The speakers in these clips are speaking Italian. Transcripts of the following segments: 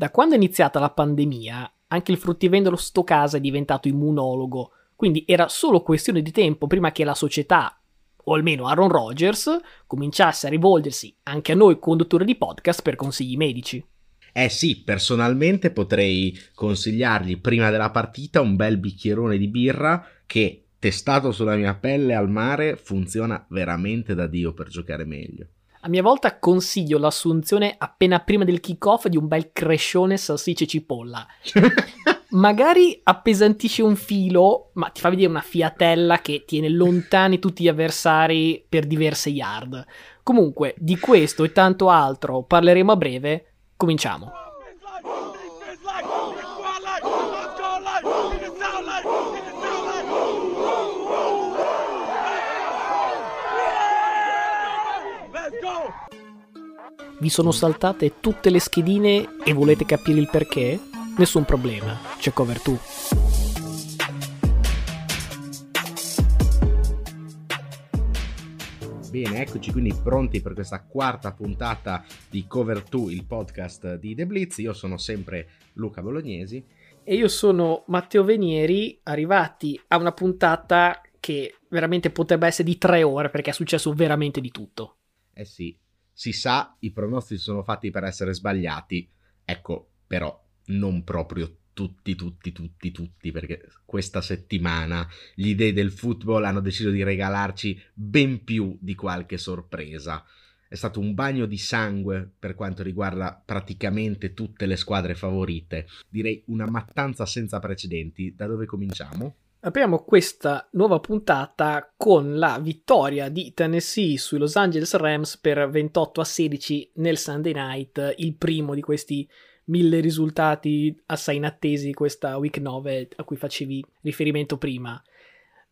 Da quando è iniziata la pandemia, anche il fruttivendolo sto casa è diventato immunologo, quindi era solo questione di tempo prima che la società, o almeno Aaron Rodgers, cominciasse a rivolgersi anche a noi conduttori di podcast per consigli medici. Eh sì, personalmente potrei consigliargli prima della partita un bel bicchierone di birra che, testato sulla mia pelle al mare, funziona veramente da Dio per giocare meglio. A mia volta consiglio l'assunzione appena prima del kick-off di un bel crescione salsicce e cipolla. Magari appesantisce un filo, ma ti fa vedere una fiatella che tiene lontani tutti gli avversari per diverse yard. Comunque, di questo e tanto altro parleremo a breve. Cominciamo. Vi sono saltate tutte le schedine e volete capire il perché? Nessun problema, c'è cover 2. Bene, eccoci quindi pronti per questa quarta puntata di Cover 2, il podcast di The Blitz. Io sono sempre Luca Bolognesi. E io sono Matteo Venieri, arrivati a una puntata che veramente potrebbe essere di tre ore perché è successo veramente di tutto. Eh sì, si sa, i pronostici sono fatti per essere sbagliati. Ecco, però non proprio tutti, tutti, tutti, tutti, perché questa settimana gli dei del football hanno deciso di regalarci ben più di qualche sorpresa. È stato un bagno di sangue per quanto riguarda praticamente tutte le squadre favorite. Direi una mattanza senza precedenti. Da dove cominciamo? Apriamo questa nuova puntata con la vittoria di Tennessee sui Los Angeles Rams per 28 a 16 nel Sunday night, il primo di questi mille risultati assai inattesi questa week 9 a cui facevi riferimento prima.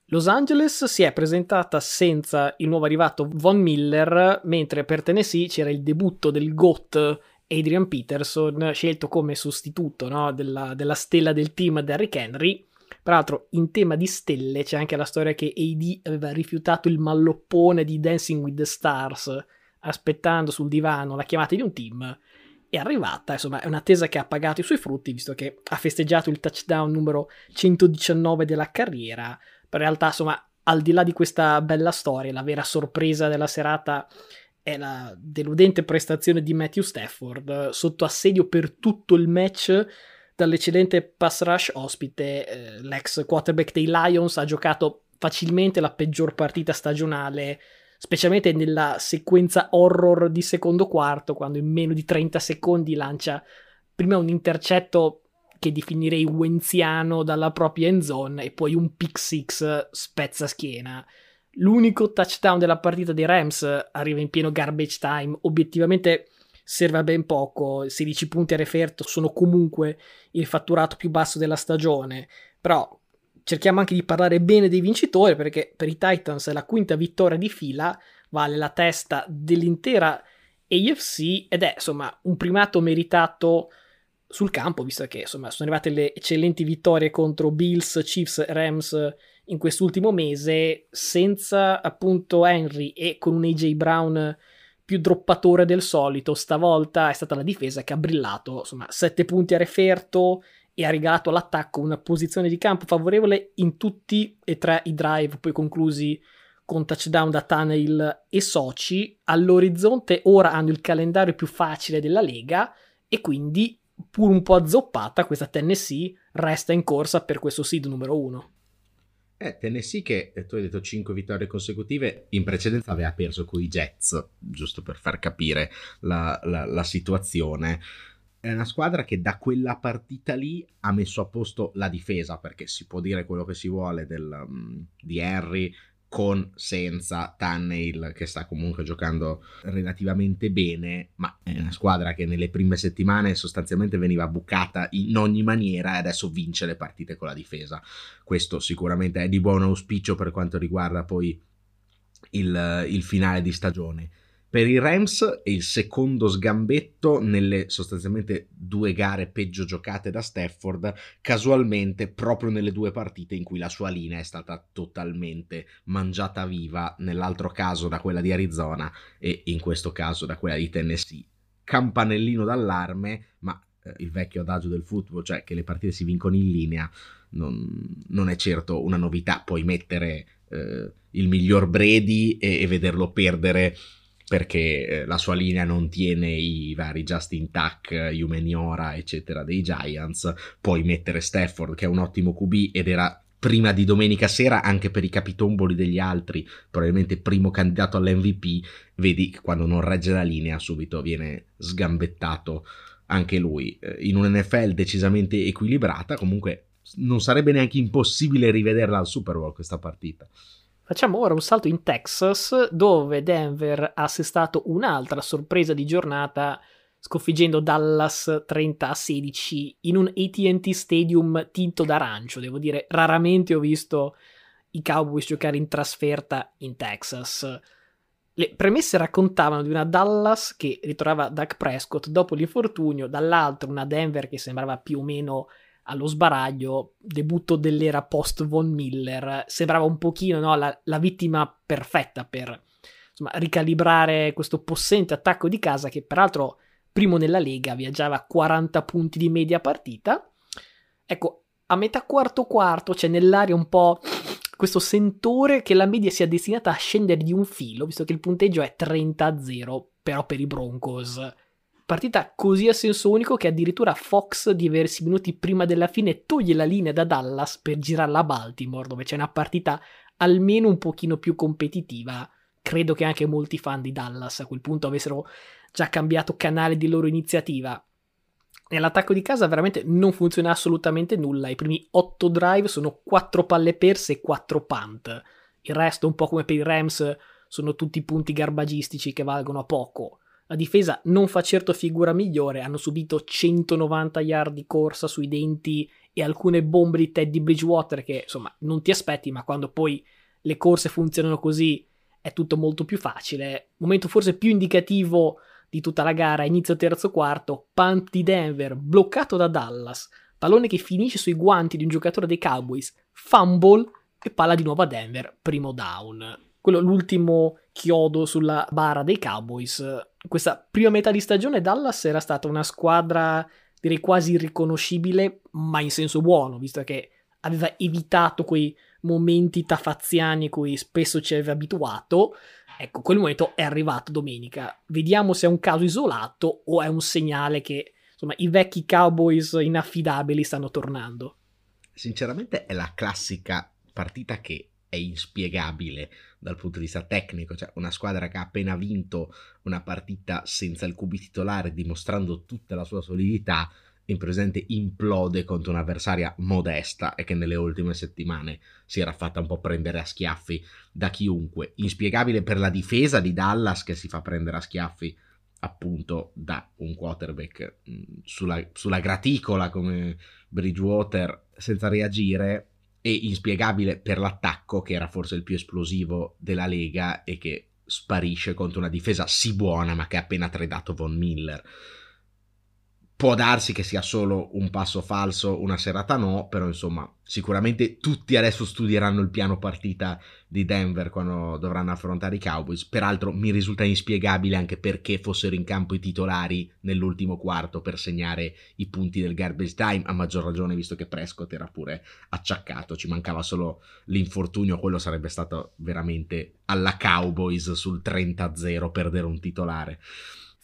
Los Angeles si è presentata senza il nuovo arrivato Von Miller, mentre per Tennessee c'era il debutto del GOAT Adrian Peterson, scelto come sostituto no, della, della stella del team Derrick Henry Peraltro, in tema di stelle c'è anche la storia che AD aveva rifiutato il malloppone di Dancing with the Stars, aspettando sul divano la chiamata di un team. È arrivata, insomma, è un'attesa che ha pagato i suoi frutti, visto che ha festeggiato il touchdown numero 119 della carriera. Però in realtà, insomma, al di là di questa bella storia, la vera sorpresa della serata è la deludente prestazione di Matthew Stafford, sotto assedio per tutto il match dall'eccellente pass rush ospite, eh, l'ex quarterback dei Lions ha giocato facilmente la peggior partita stagionale, specialmente nella sequenza horror di secondo quarto, quando in meno di 30 secondi lancia prima un intercetto che definirei wenziano dalla propria end zone e poi un pick six spezza schiena. L'unico touchdown della partita dei Rams arriva in pieno garbage time, obiettivamente serve a ben poco, 16 punti a referto sono comunque il fatturato più basso della stagione, però cerchiamo anche di parlare bene dei vincitori perché per i Titans è la quinta vittoria di fila, vale la testa dell'intera AFC ed è insomma un primato meritato sul campo, visto che insomma sono arrivate le eccellenti vittorie contro Bills, Chiefs, Rams in quest'ultimo mese, senza appunto Henry e con un AJ Brown più droppatore del solito. Stavolta è stata la difesa che ha brillato, insomma, 7 punti a referto e ha regalato all'attacco una posizione di campo favorevole in tutti e tre i drive poi conclusi con touchdown da Tannehill e Soci. All'orizzonte ora hanno il calendario più facile della Lega e quindi, pur un po' azzoppata, questa Tennessee resta in corsa per questo seed numero 1. Eh, Tennessee che eh, tu hai detto 5 vittorie consecutive, in precedenza aveva perso con i Jets, giusto per far capire la, la, la situazione. È una squadra che da quella partita lì ha messo a posto la difesa, perché si può dire quello che si vuole del, um, di Harry, con senza Tannehill che sta comunque giocando relativamente bene, ma è una squadra che nelle prime settimane sostanzialmente veniva bucata in ogni maniera e adesso vince le partite con la difesa. Questo sicuramente è di buon auspicio per quanto riguarda poi il, il finale di stagione. Per i Rams è il secondo sgambetto nelle sostanzialmente due gare peggio giocate da Stafford, casualmente proprio nelle due partite in cui la sua linea è stata totalmente mangiata viva, nell'altro caso da quella di Arizona e in questo caso da quella di Tennessee. Campanellino d'allarme, ma eh, il vecchio adagio del football, cioè che le partite si vincono in linea, non, non è certo una novità. Puoi mettere eh, il miglior Brady e, e vederlo perdere perché eh, la sua linea non tiene i vari Justin Tuck, Humaniora, eccetera, dei Giants. Puoi mettere Stafford, che è un ottimo QB ed era prima di domenica sera anche per i capitomboli degli altri, probabilmente primo candidato all'MVP, vedi che quando non regge la linea subito viene sgambettato anche lui. Eh, in un NFL decisamente equilibrata, comunque non sarebbe neanche impossibile rivederla al Super Bowl questa partita. Facciamo ora un salto in Texas, dove Denver ha assestato un'altra sorpresa di giornata sconfiggendo Dallas 30 a 16 in un ATT Stadium tinto d'arancio. Devo dire, raramente ho visto i Cowboys giocare in trasferta in Texas. Le premesse raccontavano di una Dallas che ritrovava Doug Prescott dopo l'infortunio, dall'altro una Denver che sembrava più o meno allo sbaraglio, debutto dell'era post Von Miller, sembrava un pochino no, la, la, vittima perfetta per insomma, ricalibrare questo possente attacco di casa che peraltro primo nella Lega viaggiava a 40 punti di media partita. Ecco, a metà quarto quarto c'è nell'aria un po' questo sentore che la media sia destinata a scendere di un filo, visto che il punteggio è 30-0, però per i Broncos Partita così a senso unico che addirittura Fox diversi minuti prima della fine toglie la linea da Dallas per girarla a Baltimore, dove c'è una partita almeno un pochino più competitiva. Credo che anche molti fan di Dallas a quel punto avessero già cambiato canale di loro iniziativa. Nell'attacco di casa veramente non funziona assolutamente nulla. I primi 8 drive sono 4 palle perse e 4 punt. Il resto, un po' come per i Rams, sono tutti punti garbagistici che valgono a poco. La difesa non fa certo figura migliore, hanno subito 190 yard di corsa sui denti e alcune bombe di Teddy Bridgewater che insomma non ti aspetti, ma quando poi le corse funzionano così è tutto molto più facile. Momento forse più indicativo di tutta la gara, inizio terzo quarto, punt di Denver, bloccato da Dallas, pallone che finisce sui guanti di un giocatore dei Cowboys, fumble e palla di nuovo a Denver, primo down. Quello l'ultimo chiodo sulla bara dei Cowboys questa prima metà di stagione Dallas era stata una squadra direi quasi irriconoscibile, ma in senso buono, visto che aveva evitato quei momenti tafaziani cui spesso ci aveva abituato. Ecco, quel momento è arrivato domenica. Vediamo se è un caso isolato o è un segnale che insomma i vecchi Cowboys inaffidabili stanno tornando. Sinceramente è la classica partita che è inspiegabile dal punto di vista tecnico, cioè una squadra che ha appena vinto una partita senza il QB titolare, dimostrando tutta la sua solidità, in presente implode contro un'avversaria modesta e che nelle ultime settimane si era fatta un po' prendere a schiaffi da chiunque. Inspiegabile per la difesa di Dallas che si fa prendere a schiaffi appunto da un quarterback mh, sulla, sulla graticola come Bridgewater senza reagire e inspiegabile per l'attacco, che era forse il più esplosivo della Lega e che sparisce contro una difesa sì buona, ma che ha appena tradato Von Miller. Può darsi che sia solo un passo falso, una serata no, però insomma, sicuramente tutti adesso studieranno il piano partita di Denver quando dovranno affrontare i Cowboys. Peraltro mi risulta inspiegabile anche perché fossero in campo i titolari nell'ultimo quarto per segnare i punti del garbage time, a maggior ragione visto che Prescott era pure acciaccato, ci mancava solo l'infortunio, quello sarebbe stato veramente alla Cowboys sul 30-0 perdere un titolare.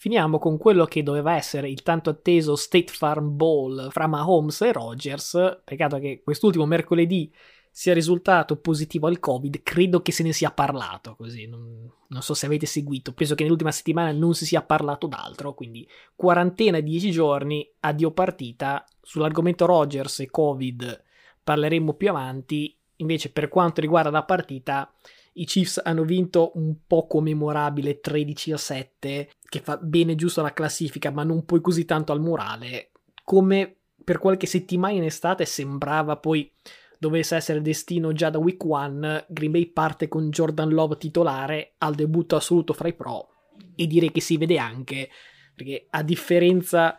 Finiamo con quello che doveva essere il tanto atteso State Farm Bowl fra Mahomes e Rogers. Peccato che quest'ultimo mercoledì sia risultato positivo al Covid, credo che se ne sia parlato così. Non, non, so se avete seguito, penso che nell'ultima settimana non si sia parlato d'altro. Quindi quarantena 10 giorni, addio partita. Sull'argomento Rogers e Covid parleremo più avanti. Invece, per quanto riguarda la partita, i Chiefs hanno vinto un po' memorabile 13 a 7, che fa bene giusto alla classifica, ma non poi così tanto al morale. Come per qualche settimana in estate sembrava poi dovesse essere destino già da week 1, Green Bay parte con Jordan Love titolare al debutto assoluto fra i pro e direi che si vede anche perché a differenza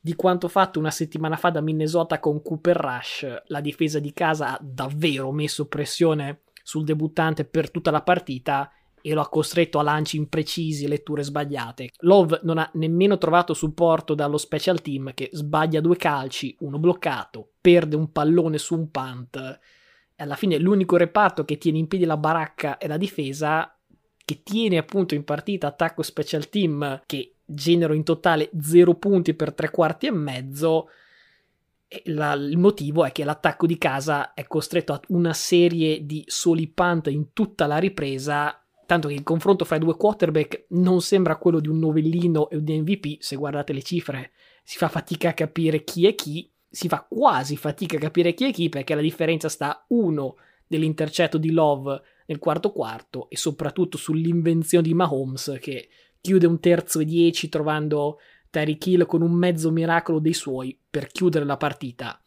di quanto fatto una settimana fa da Minnesota con Cooper Rush, la difesa di casa ha davvero messo pressione sul debuttante per tutta la partita e lo ha costretto a lanci imprecisi e letture sbagliate. Love non ha nemmeno trovato supporto dallo special team che sbaglia due calci, uno bloccato, perde un pallone su un punt. E alla fine l'unico reparto che tiene in piedi la baracca è la difesa, che tiene appunto in partita attacco special team che genero in totale 0 punti per tre quarti e mezzo. La, il motivo è che l'attacco di casa è costretto a una serie di soli punt in tutta la ripresa tanto che il confronto fra i due quarterback non sembra quello di un novellino e di MVP, se guardate le cifre. Si fa fatica a capire chi è chi, si fa quasi fatica a capire chi è chi perché la differenza sta uno dell'intercetto di Love nel quarto quarto e soprattutto sull'invenzione di Mahomes che chiude un terzo e dieci trovando Tyreek Hill con un mezzo miracolo dei suoi per chiudere la partita.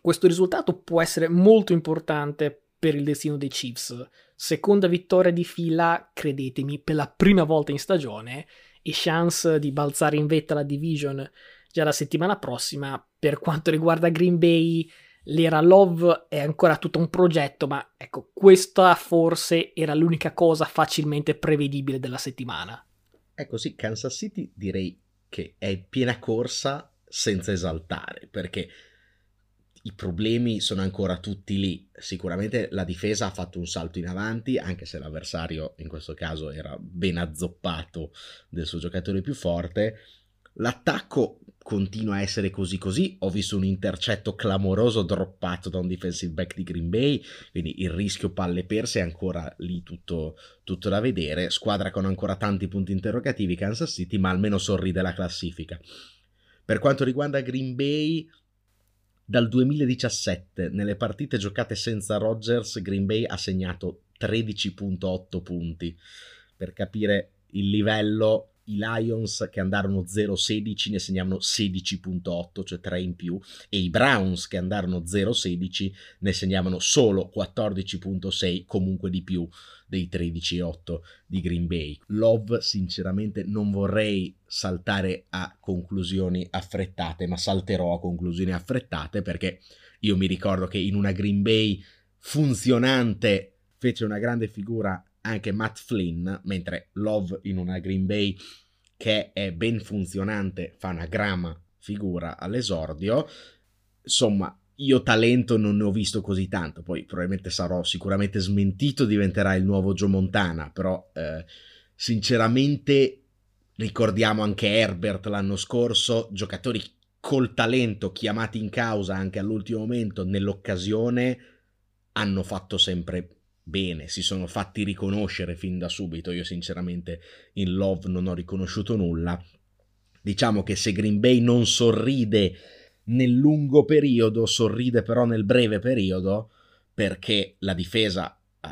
Questo risultato può essere molto importante per il destino dei Chiefs. Seconda vittoria di fila, credetemi, per la prima volta in stagione e chance di balzare in vetta la division già la settimana prossima. Per quanto riguarda Green Bay, l'era Love è ancora tutto un progetto, ma ecco, questa forse era l'unica cosa facilmente prevedibile della settimana. Ecco sì, Kansas City direi che è piena corsa senza esaltare, perché i problemi sono ancora tutti lì. Sicuramente la difesa ha fatto un salto in avanti, anche se l'avversario in questo caso era ben azzoppato del suo giocatore più forte. L'attacco continua a essere così così. Ho visto un intercetto clamoroso droppato da un defensive back di Green Bay, quindi il rischio palle perse è ancora lì tutto, tutto da vedere. Squadra con ancora tanti punti interrogativi, Kansas City, ma almeno sorride la classifica. Per quanto riguarda Green Bay, dal 2017, nelle partite giocate senza Rodgers, Green Bay ha segnato 13.8 punti. Per capire il livello, i Lions che andarono 0-16 ne segnavano 16.8, cioè 3 in più, e i Browns che andarono 0-16 ne segnavano solo 14.6, comunque di più dei 13-8 di Green Bay. Love, sinceramente, non vorrei saltare a conclusioni affrettate, ma salterò a conclusioni affrettate perché io mi ricordo che in una Green Bay funzionante fece una grande figura anche Matt Flynn, mentre Love in una Green Bay che è ben funzionante fa una grama figura all'esordio. Insomma, io talento non ne ho visto così tanto, poi probabilmente sarò sicuramente smentito, diventerà il nuovo Joe Montana, però eh, sinceramente ricordiamo anche Herbert l'anno scorso, giocatori col talento chiamati in causa anche all'ultimo momento nell'occasione hanno fatto sempre bene, si sono fatti riconoscere fin da subito, io sinceramente in Love non ho riconosciuto nulla. Diciamo che se Green Bay non sorride nel lungo periodo, sorride però nel breve periodo, perché la difesa uh,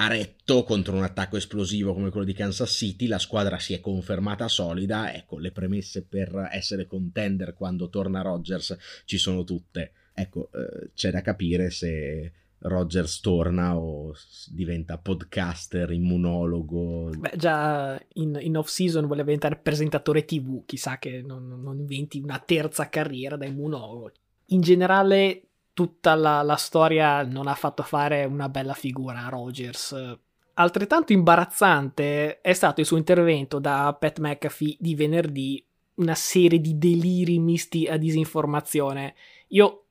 ha retto contro un attacco esplosivo come quello di Kansas City, la squadra si è confermata solida, ecco, le premesse per essere contender quando torna Rodgers ci sono tutte. Ecco, uh, c'è da capire se Rogers torna o diventa podcaster, immunologo. Beh, già in, in off season voleva diventare presentatore TV, chissà che non, non, inventi una terza carriera da immunologo. In generale, tutta la, la, storia non ha fatto fare una bella figura a Rogers. Altrettanto imbarazzante è stato il suo intervento da Pat McAfee di venerdì, una serie di deliri misti a disinformazione. Io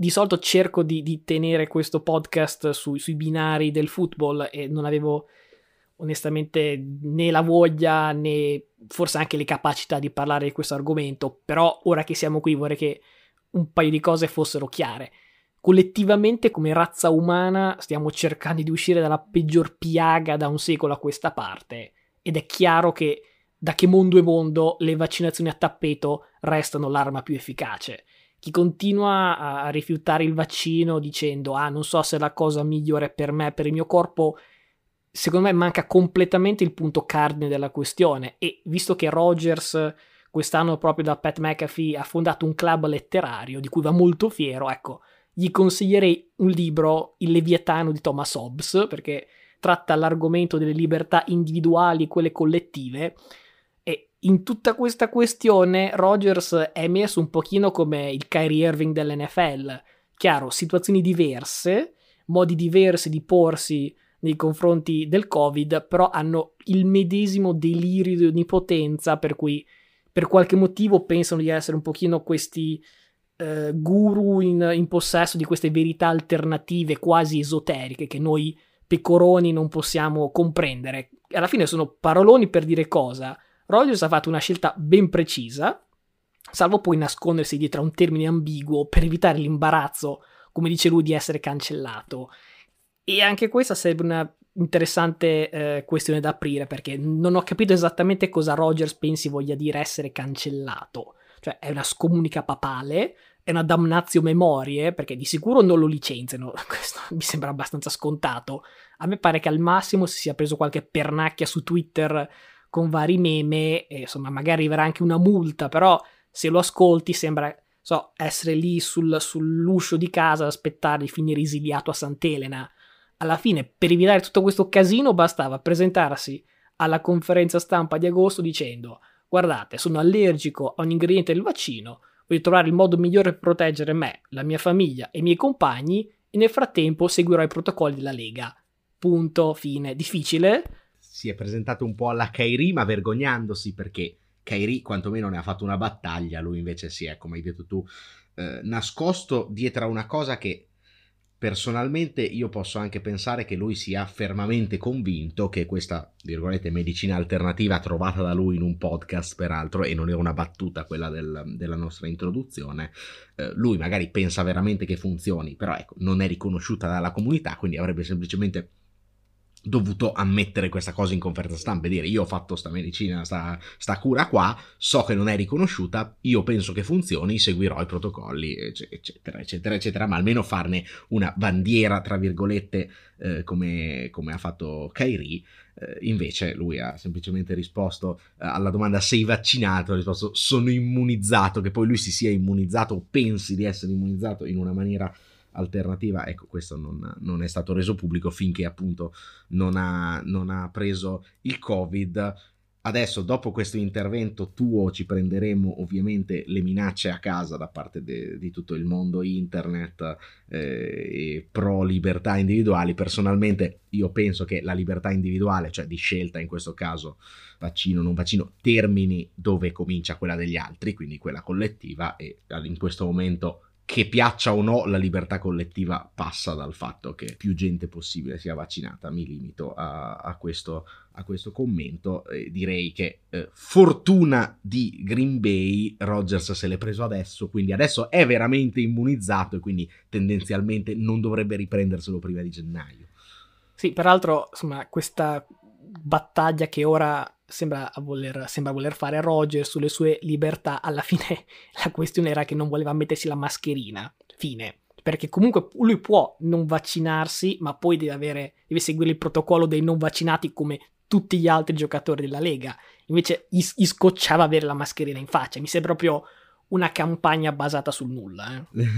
di solito cerco di, di tenere questo podcast su, sui binari del football e non avevo onestamente né la voglia né forse anche le capacità di parlare di questo argomento, però ora che siamo qui vorrei che un paio di cose fossero chiare. Collettivamente come razza umana stiamo cercando di uscire dalla peggior piaga da un secolo a questa parte ed è chiaro che da che mondo è mondo le vaccinazioni a tappeto restano l'arma più efficace chi continua a rifiutare il vaccino dicendo ah non so se è la cosa migliore per me, per il mio corpo, secondo me manca completamente il punto cardine della questione. E visto che Rogers quest'anno proprio da Pat McAfee ha fondato un club letterario di cui va molto fiero, ecco, gli consiglierei un libro, Il Leviatano di Thomas Hobbes, perché tratta l'argomento delle libertà individuali e quelle collettive in tutta questa questione Rogers è messo un pochino come il Kyrie Irving dell'NFL. Chiaro, situazioni diverse, modi diversi di porsi nei confronti del Covid, però hanno il medesimo delirio di onnipotenza per cui per qualche motivo pensano di essere un pochino questi eh, guru in, in possesso di queste verità alternative quasi esoteriche che noi pecoroni non possiamo comprendere. Alla fine sono paroloni per dire cosa. Rogers ha fatto una scelta ben precisa, salvo poi nascondersi dietro a un termine ambiguo per evitare l'imbarazzo, come dice lui, di essere cancellato. E anche questa sarebbe una interessante eh, questione da aprire perché non ho capito esattamente cosa Rogers pensi voglia dire essere cancellato. Cioè, è una scomunica papale, è una damnazio memorie, perché di sicuro non lo licenziano, questo mi sembra abbastanza scontato. A me pare che al massimo si sia preso qualche pernacchia su Twitter con vari meme, e insomma, magari arriverà anche una multa, però se lo ascolti sembra, so, essere lì sul, sull'uscio di casa ad aspettare di finire esiliato a Sant'Elena. Alla fine, per evitare tutto questo casino, bastava presentarsi alla conferenza stampa di agosto dicendo guardate, sono allergico a un ingrediente del vaccino, voglio trovare il modo migliore per proteggere me, la mia famiglia e i miei compagni e nel frattempo seguirò i protocolli della Lega. Punto, fine. Difficile? Si è presentato un po' alla Kairi, ma vergognandosi perché Kairi quantomeno ne ha fatto una battaglia, lui invece si è, come hai detto tu, eh, nascosto dietro a una cosa che Personalmente io posso anche pensare che lui sia fermamente convinto che questa, virgolette, medicina alternativa trovata da lui in un podcast, peraltro, e non era una battuta quella del, della nostra introduzione, eh, lui magari pensa veramente che funzioni, però ecco, non è riconosciuta dalla comunità, quindi avrebbe semplicemente dovuto ammettere questa cosa in conferenza stampa e dire io ho fatto sta medicina, sta, sta, cura qua, so che non è riconosciuta, io penso che funzioni, seguirò i protocolli, eccetera, eccetera, eccetera, ma almeno farne una bandiera, tra virgolette, eh, come, come, ha fatto Kairi. Eh, invece lui ha semplicemente risposto eh, alla domanda sei vaccinato, ha risposto sono immunizzato, che poi lui si sia immunizzato o pensi di essere immunizzato in una maniera alternativa, ecco questo non, non, è stato reso pubblico finché appunto non ha, non ha preso il covid. Adesso, dopo questo intervento tuo, ci prenderemo ovviamente le minacce a casa da parte de, di tutto il mondo internet eh, pro libertà individuali. Personalmente, io penso che la libertà individuale, cioè di scelta in questo caso, vaccino o non vaccino, termini dove comincia quella degli altri, quindi quella collettiva, e in questo momento che piaccia o no, la libertà collettiva passa dal fatto che più gente possibile sia vaccinata. Mi limito a, a, questo, a questo, commento. Eh, direi che eh, fortuna di Green Bay, Rogers se l'è preso adesso, quindi adesso è veramente immunizzato e quindi tendenzialmente non dovrebbe riprenderselo prima di gennaio. Sì, peraltro, insomma, questa battaglia che ora sembra voler, sembra voler fare Roger sulle sue libertà, alla fine la questione era che non voleva mettersi la mascherina. Fine. Perché comunque lui può non vaccinarsi, ma poi deve, avere, deve seguire il protocollo dei non vaccinati come tutti gli altri giocatori della Lega. Invece gli, gli scocciava avere la mascherina in faccia. Mi sembra proprio una campagna basata sul nulla. Eh.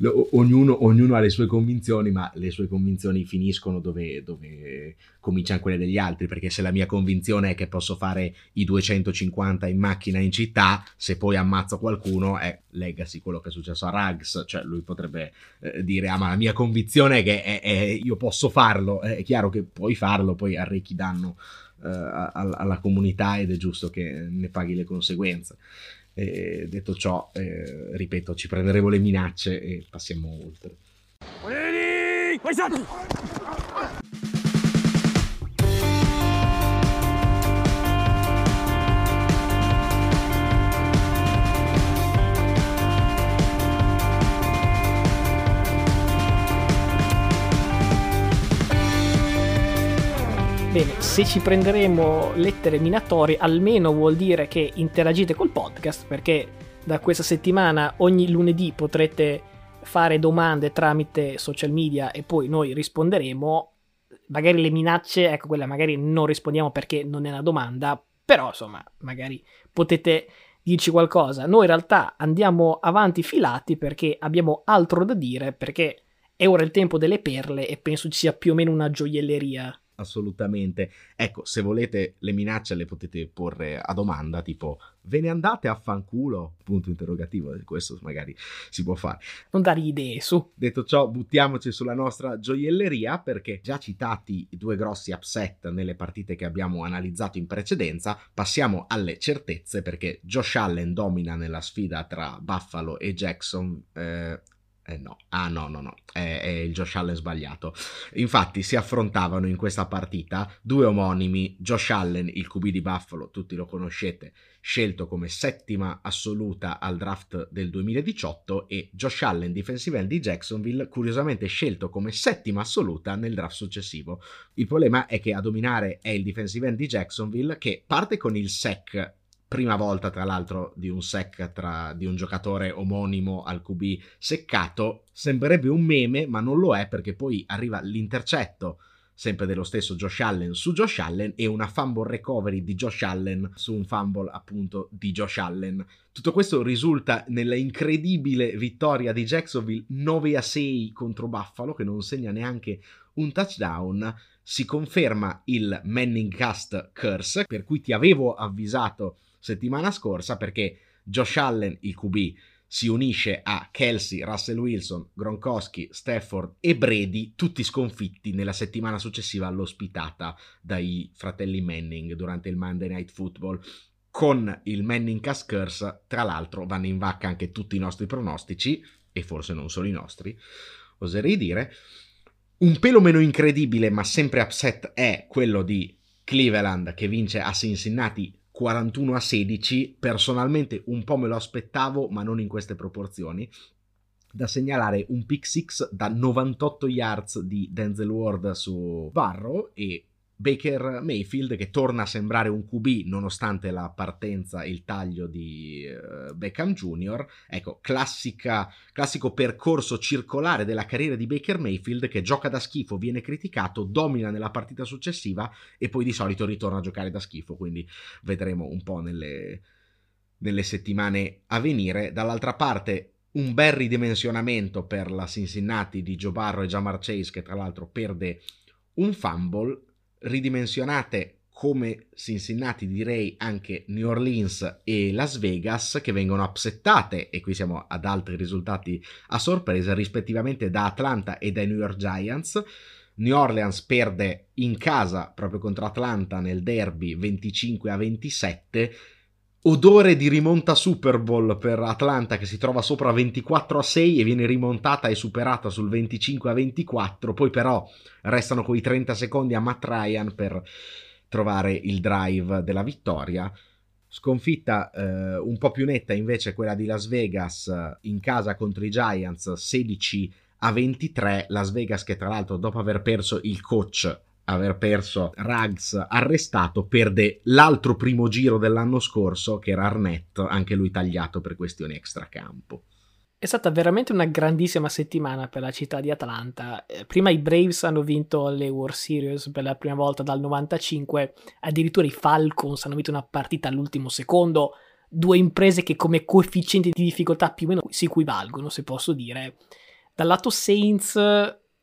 ognuno, ognuno, ha le sue convinzioni, ma le sue convinzioni finiscono dove, dove, cominciano quelle degli altri, perché se la mia convinzione è che posso fare i 250 in macchina in città, se poi ammazzo qualcuno, è legacy quello che è successo a Rags, cioè lui potrebbe eh, dire, ah ma la mia convinzione è che è, è, io posso farlo, è chiaro che puoi farlo, poi arrechi danno eh, alla comunità ed è giusto che ne paghi le conseguenze. E detto ciò, eh, ripeto, ci prenderemo le minacce e passiamo oltre. Bene, se ci prenderemo lettere minatorie, almeno vuol dire che interagite col podcast, perché da questa settimana ogni lunedì potrete fare domande tramite social media e poi noi risponderemo. Magari le minacce, ecco quella magari non rispondiamo perché non è una domanda, però insomma, magari potete dirci qualcosa. Noi in realtà andiamo avanti filati perché abbiamo altro da dire, perché è ora il tempo delle perle e penso ci sia più o meno una gioielleria assolutamente. Ecco, se volete le minacce le potete porre a domanda, tipo ve ne andate a fanculo? Punto interrogativo, questo magari si può fare. Non dare idee su. Detto ciò, buttiamoci sulla nostra gioielleria perché già citati i due grossi upset nelle partite che abbiamo analizzato in precedenza, passiamo alle certezze perché Josh Allen domina nella sfida tra Buffalo e Jackson. Eh, eh no, ah no, no, no, è, è, il Josh Allen sbagliato. Infatti si affrontavano in questa partita due omonimi, Josh Allen, il QB di Buffalo, tutti lo conoscete, scelto come settima assoluta al draft del 2018 e Josh Allen, defensive end di Jacksonville, curiosamente scelto come settima assoluta nel draft successivo. Il problema è che a dominare è il defensive end di Jacksonville che parte con il sec prima volta tra l'altro di un sec tra, di un giocatore omonimo al QB seccato, sembrerebbe un meme, ma non lo è perché poi arriva l'intercetto sempre dello stesso Josh Allen su Josh Allen e una fumble recovery di Josh Allen su un fumble appunto di Josh Allen. Tutto questo risulta nella incredibile vittoria di Jacksonville 9 a 6 contro Buffalo che non segna neanche un touchdown. Si conferma il Manning Cast Curse per cui ti avevo avvisato settimana scorsa perché Josh Allen, il QB, si unisce a Kelsey, Russell Wilson, Gronkowski, Stafford e Brady, tutti sconfitti nella settimana successiva all'ospitata dai fratelli Manning durante il Monday Night Football. Con il Manning Cast Curse, tra l'altro, vanno in vacca anche tutti i nostri pronostici, e forse non solo i nostri, oserei dire. Un pelo meno incredibile, ma sempre upset, è quello di Cleveland che vince a Cincinnati 41 a 16. Personalmente un po' me lo aspettavo, ma non in queste proporzioni. Da segnalare un pick 6 da 98 yards di Denzel Ward su Barrow e Baker Mayfield che torna a sembrare un QB nonostante la partenza e il taglio di uh, Beckham Jr. Ecco, classica, classico percorso circolare della carriera di Baker Mayfield che gioca da schifo, viene criticato, domina nella partita successiva e poi di solito ritorna a giocare da schifo, quindi vedremo un po' nelle, nelle settimane a venire. Dall'altra parte un bel ridimensionamento per la Cincinnati di Joe Barro e Jamar Chase che tra l'altro perde un fumble ridimensionate come Cincinnati direi anche New Orleans e Las Vegas che vengono upsettate e qui siamo ad altri risultati a sorpresa rispettivamente da Atlanta e dai New York Giants. New Orleans perde in casa proprio contro Atlanta nel derby 25 a 27 odore di rimonta Super Bowl per Atlanta che si trova sopra 24 a 6 e viene rimontata e superata sul 25 a 24 poi però restano quei 30 secondi a Matt Ryan per trovare il drive della vittoria. Sconfitta eh, un po' più netta invece quella di Las Vegas eh, in casa contro i Giants 16 a 23 Las Vegas che tra l'altro dopo aver perso il coach aver perso Ruggs arrestato, perde l'altro primo giro dell'anno scorso, che era Arnett, anche lui tagliato per questioni extracampo. È stata veramente una grandissima settimana per la città di Atlanta. Eh, prima i Braves hanno vinto le World Series per la prima volta dal 95, addirittura i Falcons hanno vinto una partita all'ultimo secondo, due imprese che come coefficienti di difficoltà più o meno si equivalgono, se posso dire. Dal lato Saints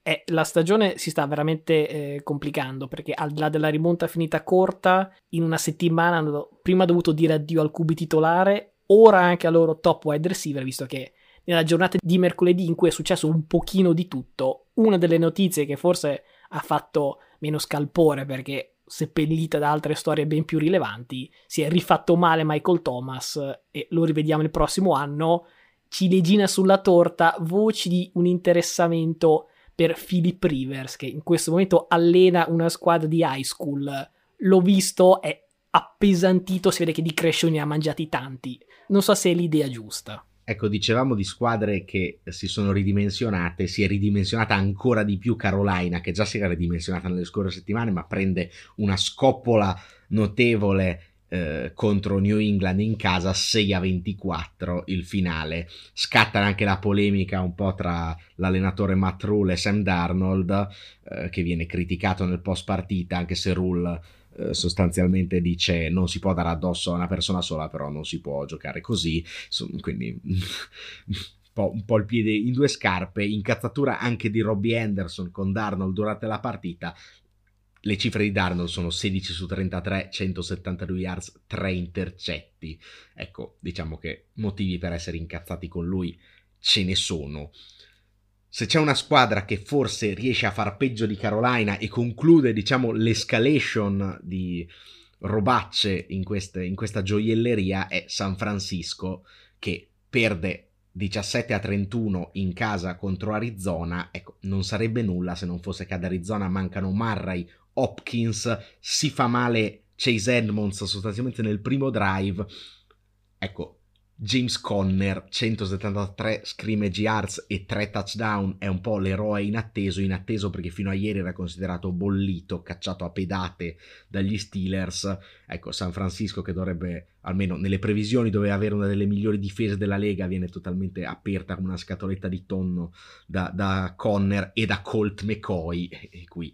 eh, la stagione si sta veramente eh, complicando perché al di là della rimonta finita corta, in una settimana hanno prima dovuto dire addio al QB titolare, ora anche al loro top wide receiver, visto che nella giornata di mercoledì in cui è successo un pochino di tutto, una delle notizie che forse ha fatto meno scalpore perché seppellita da altre storie ben più rilevanti, si è rifatto male Michael Thomas e lo rivediamo il prossimo anno, ciliegina sulla torta, voci di un interessamento per Philip Rivers, che in questo momento allena una squadra di high school. L'ho visto, è appesantito, si vede che di Crescione ne ha mangiati tanti. Non so se è l'idea giusta. Ecco, dicevamo di squadre che si sono ridimensionate, si è ridimensionata ancora di più Carolina, che già si era ridimensionata nelle scorse settimane, ma prende una scoppola notevole eh, contro New England in casa 6 a 24 il finale. Scatta anche la polemica un po' tra l'allenatore Matt Rule e Sam Darnold eh, che viene criticato nel post partita anche se Rule eh, sostanzialmente dice non si può dare addosso a una persona sola però non si può giocare così. Quindi un po' il piede in due scarpe. Incazzatura anche di Robbie Anderson con Darnold durante la partita le cifre di Darnold sono 16 su 33, 172 yards, 3 intercetti. Ecco, diciamo che motivi per essere incazzati con lui ce ne sono. Se c'è una squadra che forse riesce a far peggio di Carolina e conclude, diciamo, l'escalation di robacce in, queste, in questa gioielleria è San Francisco che perde 17 a 31 in casa contro Arizona, ecco, non sarebbe nulla se non fosse che ad Arizona mancano Murray, Hopkins, si fa male Chase Edmonds sostanzialmente nel primo drive. Ecco, James Conner, 173 scrimmage yards e 3 touchdown, è un po' l'eroe inatteso, inatteso perché fino a ieri era considerato bollito, cacciato a pedate dagli Steelers. Ecco, San Francisco che dovrebbe, almeno nelle previsioni, doveva avere una delle migliori difese della Lega, viene totalmente aperta come una scatoletta di tonno da, da Conner e da Colt McCoy. E qui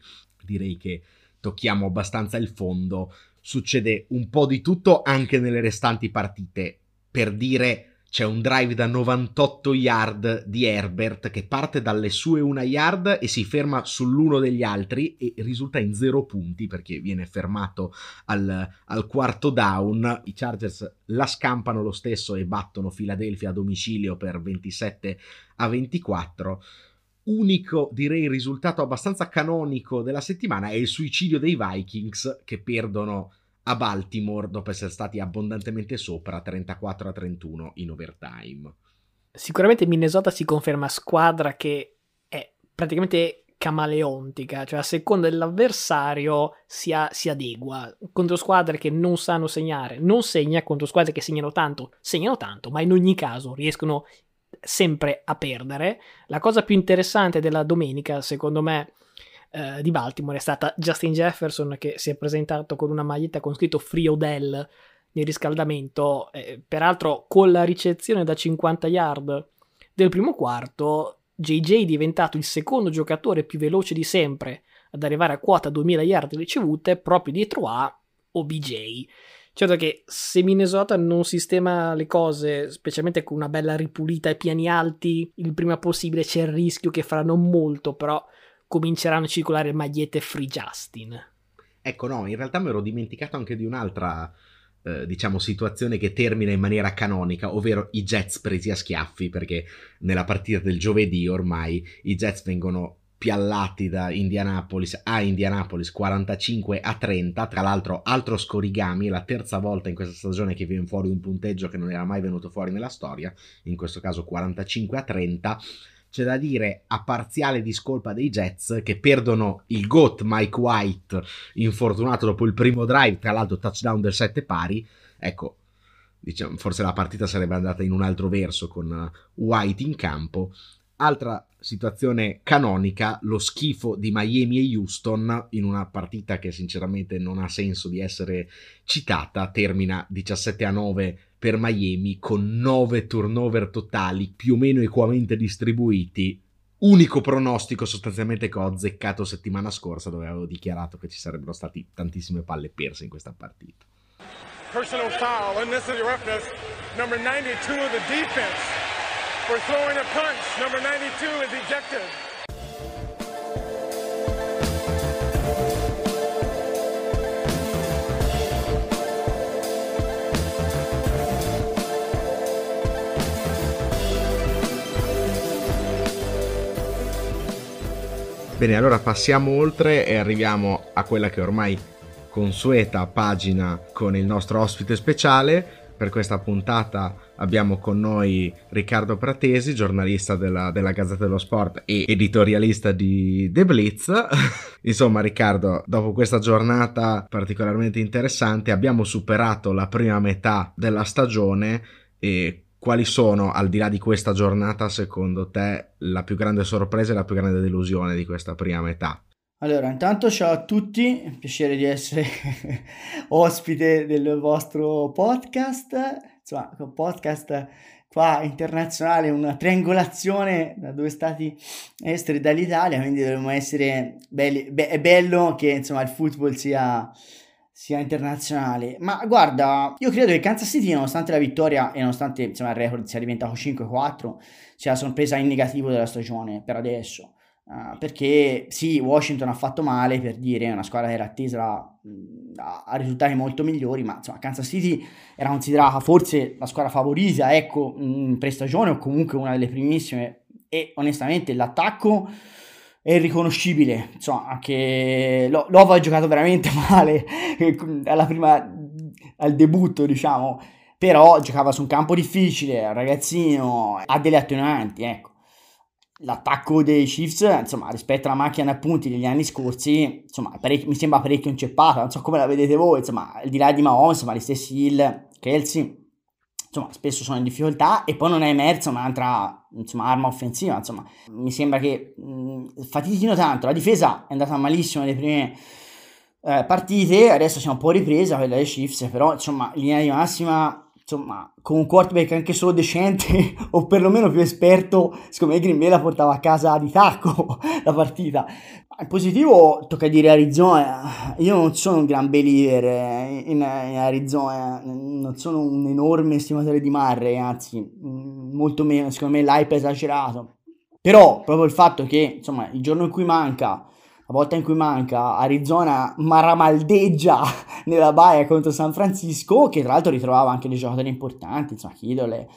direi che tocchiamo abbastanza il fondo. Succede un po' di tutto anche nelle restanti partite per dire c'è un drive da 98 yard di Herbert che parte dalle sue una yard e si ferma sull'uno degli altri e risulta in zero punti perché viene fermato al, al quarto down. I Chargers la scampano lo stesso e battono Philadelphia a domicilio per 27 a 24 unico, direi, risultato abbastanza canonico della settimana è il suicidio dei Vikings che perdono a Baltimore dopo essere stati abbondantemente sopra 34 a 31 in overtime. Sicuramente Minnesota si conferma squadra che è praticamente camaleontica, cioè a seconda dell'avversario si, a, si, adegua. Contro squadre che non sanno segnare, non segna, contro squadre che segnano tanto, segnano tanto, ma in ogni caso riescono sempre a perdere. La cosa più interessante della domenica, secondo me, eh, di Baltimore è stata Justin Jefferson che si è presentato con una maglietta con scritto Free Odell nel riscaldamento, eh, peraltro con la ricezione da 50 yard del primo quarto, JJ è diventato il secondo giocatore più veloce di sempre ad arrivare a quota 2000 yard ricevute proprio dietro a OBJ. Certo che se Minnesota non sistema le cose, specialmente con una bella ripulita ai piani alti, il prima possibile c'è il rischio che faranno molto, però cominceranno a circolare magliette Free Justin. Ecco, no, in realtà mi ero dimenticato anche di un'altra, eh, diciamo, situazione che termina in maniera canonica, ovvero i Jets presi a schiaffi, perché nella partita del giovedì ormai i Jets vengono piallati da Indianapolis a Indianapolis 45 a 30 tra l'altro altro scorigami la terza volta in questa stagione che viene fuori un punteggio che non era mai venuto fuori nella storia in questo caso 45 a 30 c'è da dire a parziale discolpa dei Jets che perdono il GOAT Mike White infortunato dopo il primo drive, tra l'altro touchdown del 7 pari. Ecco, diciamo, forse la partita sarebbe andata in un altro verso con White in campo. Altra situazione canonica, lo schifo di Miami e Houston in una partita che sinceramente non ha senso di essere citata, termina 17 a 9 per Miami con 9 turnover totali più o meno equamente distribuiti. Unico pronostico sostanzialmente che ho azzeccato settimana scorsa dove avevo dichiarato che ci sarebbero stati tantissime palle perse in questa partita. Personal foul, unnecessary roughness, number 92 of the defense for throwing a punch. Number 92 is ejected. Bene, allora passiamo oltre e arriviamo a quella che ormai consueta pagina con il nostro ospite speciale. Per questa puntata abbiamo con noi Riccardo Pratesi, giornalista della, della Gazzetta dello Sport e editorialista di The Blitz. Insomma, Riccardo, dopo questa giornata particolarmente interessante, abbiamo superato la prima metà della stagione e quali sono, al di là di questa giornata, secondo te, la più grande sorpresa e la più grande delusione di questa prima metà? Allora, intanto ciao a tutti, piacere di essere ospite del vostro podcast, insomma, un podcast qua internazionale, una triangolazione da due stati esteri dall'Italia, quindi dovremmo essere belli, be- è bello che insomma il football sia, sia internazionale. Ma guarda, io credo che Kansas City, nonostante la vittoria e nonostante insomma, il record sia diventato 5-4, sia la sorpresa in negativo della stagione per adesso Uh, perché sì, Washington ha fatto male per dire, è una squadra che era attesa a, risultati molto migliori, ma insomma Kansas City era considerata forse la squadra favorita, ecco, in prestagione o comunque una delle primissime. E onestamente l'attacco è irriconoscibile, insomma, anche Lova ha giocato veramente male alla prima, al debutto, diciamo, però giocava su un campo difficile, ragazzino, ha delle attenuanti, ecco l'attacco dei Chiefs, insomma, rispetto alla macchina appunti degli anni scorsi, insomma, parecchio, mi sembra parecchio inceppata, non so come la vedete voi, insomma, al di là di Mahomes, ma gli stessi Hill, Kelsey, insomma, spesso sono in difficoltà e poi non è emersa un'altra, insomma, arma offensiva, insomma, mi sembra che mh, fatichino tanto, la difesa è andata malissimo nelle prime eh, partite, adesso siamo un po' ripresa quella dei Chiefs, però, insomma, linea di massima insomma, con un quarterback anche solo decente o perlomeno più esperto, secondo me Green Bay la portava a casa di tacco la partita. In positivo tocca dire Arizona, io non sono un gran believer in, in Arizona, non sono un enorme estimatore di Marre, anzi molto meno, secondo me l'hype è esagerato. Però proprio il fatto che, insomma, il giorno in cui manca la volta in cui manca Arizona maramaldeggia nella baia contro San Francisco, che tra l'altro ritrovava anche dei giocatori importanti, insomma, Kidole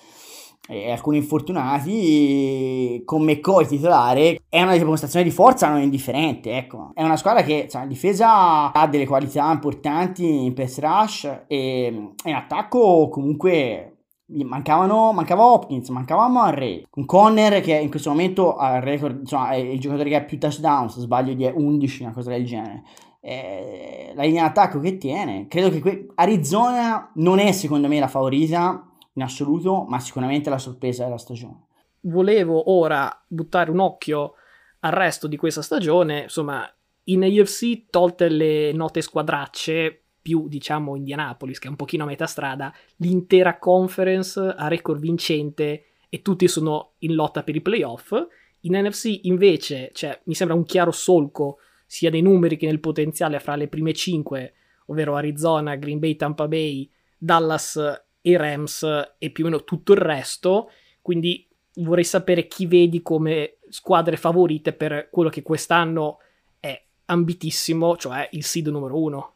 e alcuni infortunati con McCoy titolare è una dimostrazione di forza non indifferente ecco. È una squadra che insomma, in difesa ha delle qualità importanti in pass rush e in attacco comunque Mancavano, mancava Hopkins, mancava Murray, un Conner che in questo momento ha il record, insomma, è il giocatore che ha più touchdown, se sbaglio di 11, una cosa del genere. Eh, la linea d'attacco che tiene, credo che que- Arizona non è secondo me la favorita in assoluto, ma sicuramente la sorpresa della stagione. Volevo ora buttare un occhio al resto di questa stagione, insomma, in AFC, tolte le note squadracce, più diciamo Indianapolis che è un pochino a metà strada, l'intera conference ha record vincente e tutti sono in lotta per i playoff. In NFC invece cioè, mi sembra un chiaro solco sia nei numeri che nel potenziale fra le prime 5, ovvero Arizona, Green Bay, Tampa Bay, Dallas e Rams e più o meno tutto il resto. Quindi vorrei sapere chi vedi come squadre favorite per quello che quest'anno è ambitissimo, cioè il seed numero uno.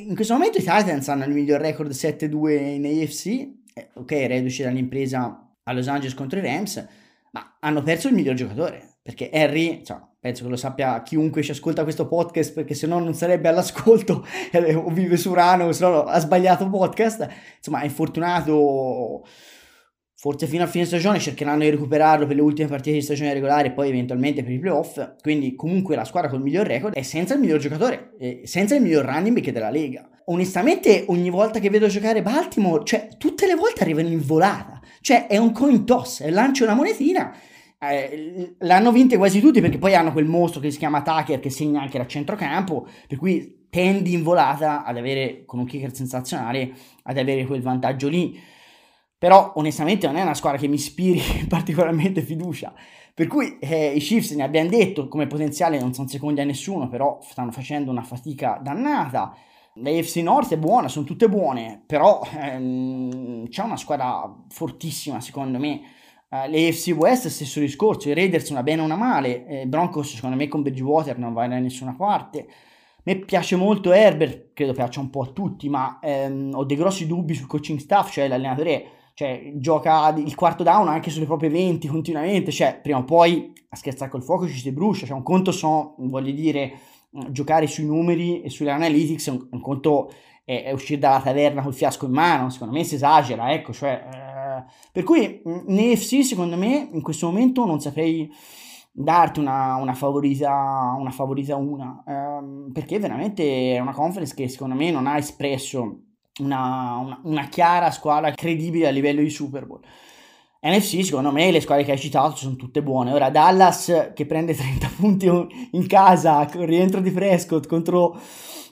In questo momento i Titans hanno il miglior record 7-2 in AFC, ok, reduce dall'impresa a Los Angeles contro i Rams, ma hanno perso il miglior giocatore, perché Harry, cioè, penso che lo sappia chiunque ci ascolta questo podcast, perché se no non sarebbe all'ascolto, o vive su Rano, se no ha sbagliato podcast, insomma è infortunato Forse fino a fine stagione cercheranno di recuperarlo per le ultime partite di stagione regolare e poi eventualmente per i playoff. Quindi, comunque, la squadra col miglior record è senza il miglior giocatore, senza il miglior running back della Lega. Onestamente, ogni volta che vedo giocare Baltimore, cioè, tutte le volte arrivano in volata. Cioè, è un coin toss, lancio una monetina. Eh, l'hanno vinte quasi tutti perché poi hanno quel mostro che si chiama Tucker che segna anche da centrocampo, per cui tendi in volata ad avere, con un kicker sensazionale, ad avere quel vantaggio lì però onestamente non è una squadra che mi ispiri particolarmente fiducia. Per cui eh, i Chiefs ne abbiamo detto come potenziale non sono secondi a nessuno, però stanno facendo una fatica dannata. L'AFC North è buona, sono tutte buone, però ehm, c'è una squadra fortissima secondo me. Uh, le AFC West stesso discorso, i Raiders una bene o una male, eh, Broncos secondo me con Bridgewater non va da nessuna parte. A me piace molto Herbert, credo piaccia un po' a tutti, ma ehm, ho dei grossi dubbi sul coaching staff, cioè l'allenatore cioè gioca il quarto down anche sulle proprie 20 continuamente, cioè prima o poi a scherzare col fuoco ci si brucia, cioè un conto sono, voglio dire, giocare sui numeri e sulle analytics, un, un conto è, è, uscire dalla taverna col fiasco in mano, secondo me si esagera, ecco, cioè, eh, per cui in AFC secondo me in questo momento non saprei darti una, una favorita una, favorita una ehm, perché veramente è una conference che secondo me non ha espresso una, una, una chiara squadra credibile a livello di Super Bowl. NFC, secondo me, le squadre che hai citato sono tutte buone. Ora, Dallas che prende 30 punti in casa con rientro di Prescott contro,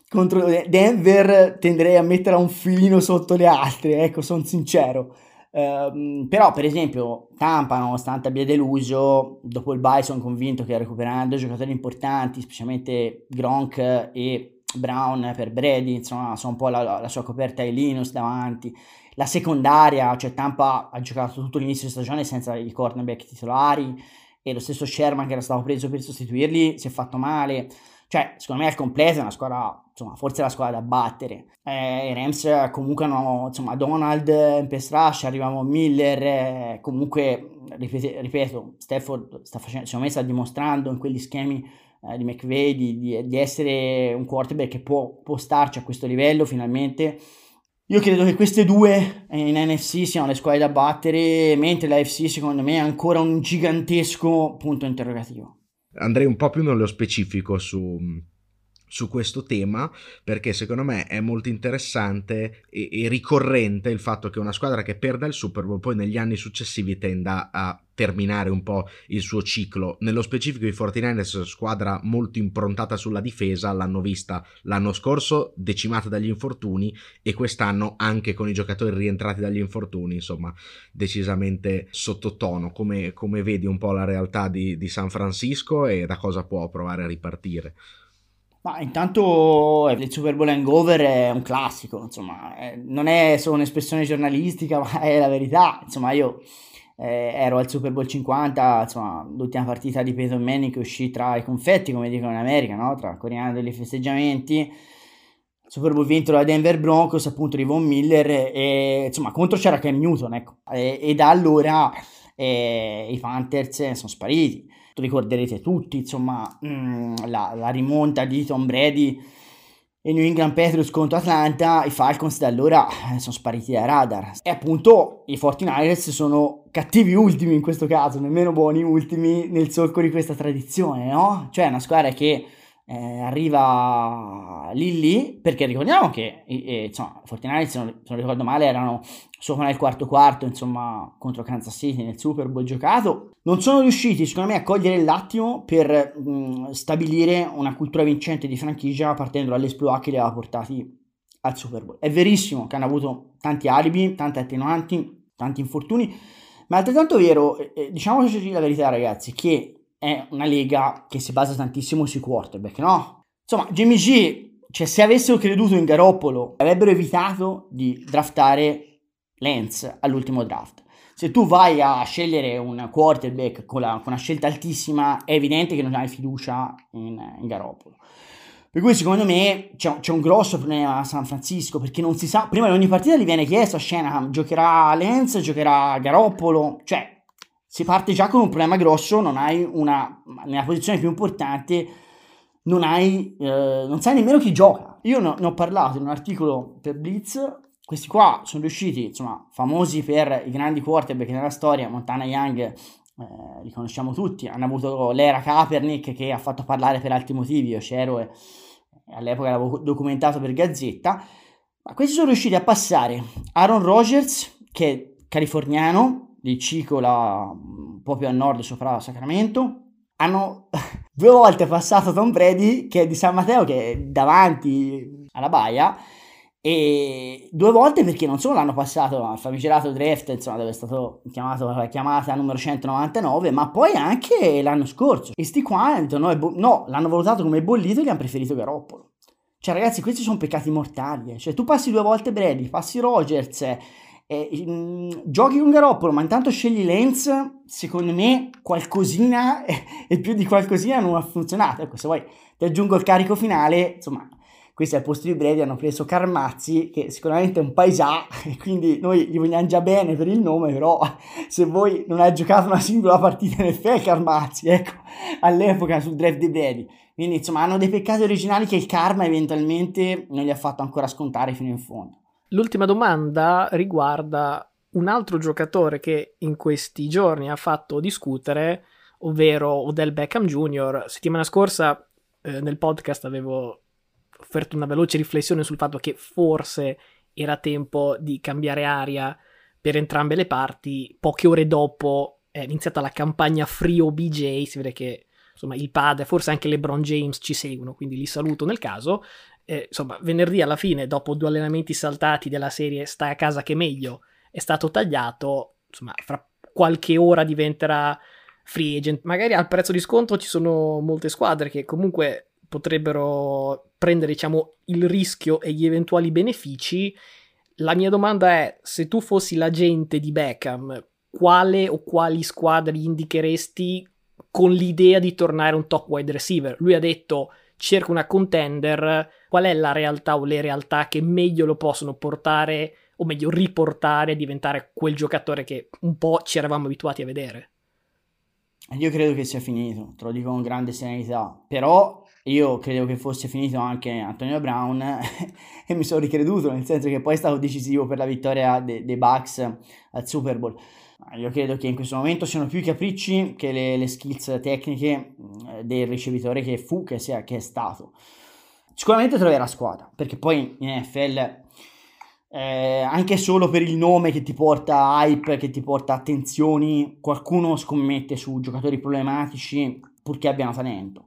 contro Denver, tenderei a mettere un filino sotto le altre, ecco, sono sincero. Uh, però, per esempio, Tampa, nonostante abbia deluso, dopo il bye sono convinto che recuperando giocatori importanti, specialmente Gronk e Brown per Brady, insomma, sono un po' la, la sua coperta ai Linus davanti. La secondaria, cioè Tampa ha giocato tutto l'inizio di stagione senza i cornerback titolari e lo stesso Sherman che era stato preso per sostituirli si è fatto male. Cioè, secondo me al completo è una squadra, insomma, forse è la squadra da battere. Eh, I Rams comunque hanno, insomma, Donald in pass rush, arrivamo Miller, eh, comunque, ripete, ripeto, Stafford sta facendo, secondo me sta dimostrando in quegli schemi eh, di McVeigh di, di, di, essere un quarterback che può, può starci a questo livello finalmente. Io credo che queste due in NFC siano le squadre da battere, mentre la FC secondo me è ancora un gigantesco punto interrogativo andrei un po' più nello specifico su, su questo tema perché secondo me è molto interessante e, e, ricorrente il fatto che una squadra che perda il Super Bowl poi negli anni successivi tenda a terminare un po' il suo ciclo. Nello specifico i 49ers, squadra molto improntata sulla difesa, l'hanno vista l'anno scorso decimata dagli infortuni e quest'anno anche con i giocatori rientrati dagli infortuni, insomma, decisamente sottotono. Come, come vedi un po' la realtà di, di San Francisco e da cosa può provare a ripartire? Ma intanto il Super Bowl hangover è un classico, insomma, eh, non è solo un'espressione giornalistica, ma è la verità. Insomma, io eh, ero al Super Bowl 50, insomma, l'ultima partita di Peyton Manning che uscì tra i confetti, come dicono in America, no? Tra coreani degli festeggiamenti. Super Bowl vinto da Denver Broncos, appunto di Von Miller, e insomma, contro c'era Cam Newton, ecco. E, e da allora eh, i Panthers sono spariti ricorderete tutti, insomma, mh, mm, la, la, rimonta di Tom Brady e New England Patriots contro Atlanta, i Falcons da allora eh, sono spariti dai radar. E appunto i 49ers sono cattivi ultimi in questo caso, nemmeno buoni ultimi nel solco di questa tradizione, no? Cioè una squadra che eh, arriva lì lì, perché ricordiamo che eh, insomma, i 49ers, se se non ricordo male, erano sopra nel quarto quarto, insomma, contro Kansas City nel Super Bowl giocato. Non sono riusciti, secondo me, a cogliere l'attimo per mh, stabilire una cultura vincente di franchigia partendo dall'esploit che li aveva portati al Super Bowl. È verissimo che hanno avuto tanti alibi, tante attenuanti, tanti infortuni, ma è altrettanto vero, eh, diciamoci la verità ragazzi, che è una lega che si basa tantissimo sui quarterback, no? Insomma, Jimmy G, cioè se avessero creduto in Garoppolo, avrebbero evitato di draftare Lance all'ultimo draft. Se tu vai a scegliere un quarterback con, la, con una scelta altissima, è evidente che non hai fiducia in, in Garoppolo. Per cui secondo me c'è, c'è, un grosso problema a San Francisco perché non si sa, prima di ogni partita gli viene chiesto a Shanahan, giocherà Lance, giocherà Garoppolo, cioè si parte già con un problema grosso, non hai una, nella posizione più importante, non hai, eh, non sai nemmeno chi gioca. Io ne ho parlato in un articolo per Blitz, questi qua sono riusciti, insomma, famosi per i grandi quarterback nella storia, Montana Young, eh, li conosciamo tutti, hanno avuto l'era Kaepernick che ha fatto parlare per altri motivi, io c'ero e all'epoca l'avevo documentato per Gazzetta, ma questi sono riusciti a passare Aaron Rodgers, che è californiano, di Cicola, po' più a nord sopra Sacramento. Hanno due volte passato Tom Brady, che è di San Matteo, che è davanti alla baia, e due volte perché non solo l'hanno passato al famigerato draft, insomma, dove è stato chiamato la chiamata numero 199, ma poi anche l'anno scorso. E sti qua no, bo- no, l'hanno valutato come bollito e gli hanno preferito Garoppolo. Cioè, ragazzi, questi sono peccati mortali. Eh. Cioè, tu passi due volte Brady, passi Rogers, eh, mh, giochi con Garoppolo, ma intanto scegli Lenz, secondo me qualcosina e più di qualcosina non ha funzionato. Ecco, se vuoi ti aggiungo il carico finale, insomma, questi al posto di Brady hanno preso Carmazzi, che sicuramente è un paesà, e quindi noi gli vogliamo già bene per il nome, però se voi non hai giocato una singola partita nel FE Carmazzi, ecco, all'epoca sul draft di Brady. Quindi, insomma, hanno dei peccati originali che il karma eventualmente non gli ha fatto ancora scontare fino in fondo. L'ultima domanda riguarda un altro giocatore che in questi giorni ha fatto discutere, ovvero Odell Beckham Jr. Settimana scorsa eh, nel podcast avevo offerto una veloce riflessione sul fatto che forse era tempo di cambiare aria per entrambe le parti. Poche ore dopo è iniziata la campagna Free OBJ, si vede che insomma il padre, forse anche LeBron James ci seguono, quindi li saluto nel caso eh, insomma, venerdì alla fine, dopo due allenamenti saltati della serie Stai a casa che meglio, è stato tagliato, insomma, fra qualche ora diventerà free agent. Magari al prezzo di sconto ci sono molte squadre che comunque potrebbero prendere, diciamo, il rischio e gli eventuali benefici. La mia domanda è, se tu fossi l'agente di Beckham, quale o quali squadre indicheresti con l'idea di tornare un top wide receiver. Lui ha detto cerca una contender, qual è la realtà o le realtà che meglio lo possono portare o meglio riportare a diventare quel giocatore che un po' ci eravamo abituati a vedere. Io credo che sia finito, te lo dico con grande serenità, però io credo che fosse finito anche Antonio Brown e mi sono ricreduto, nel senso che poi è stato decisivo per la vittoria dei de Bucks al Super Bowl. Io credo che in questo momento siano più i capricci che le, le skills tecniche del ricevitore che fu, che, sia, che è stato. Sicuramente troverà squadra, perché poi in NFL eh, anche solo per il nome che ti porta hype, che ti porta attenzioni, qualcuno scommette su giocatori problematici purché abbiano talento.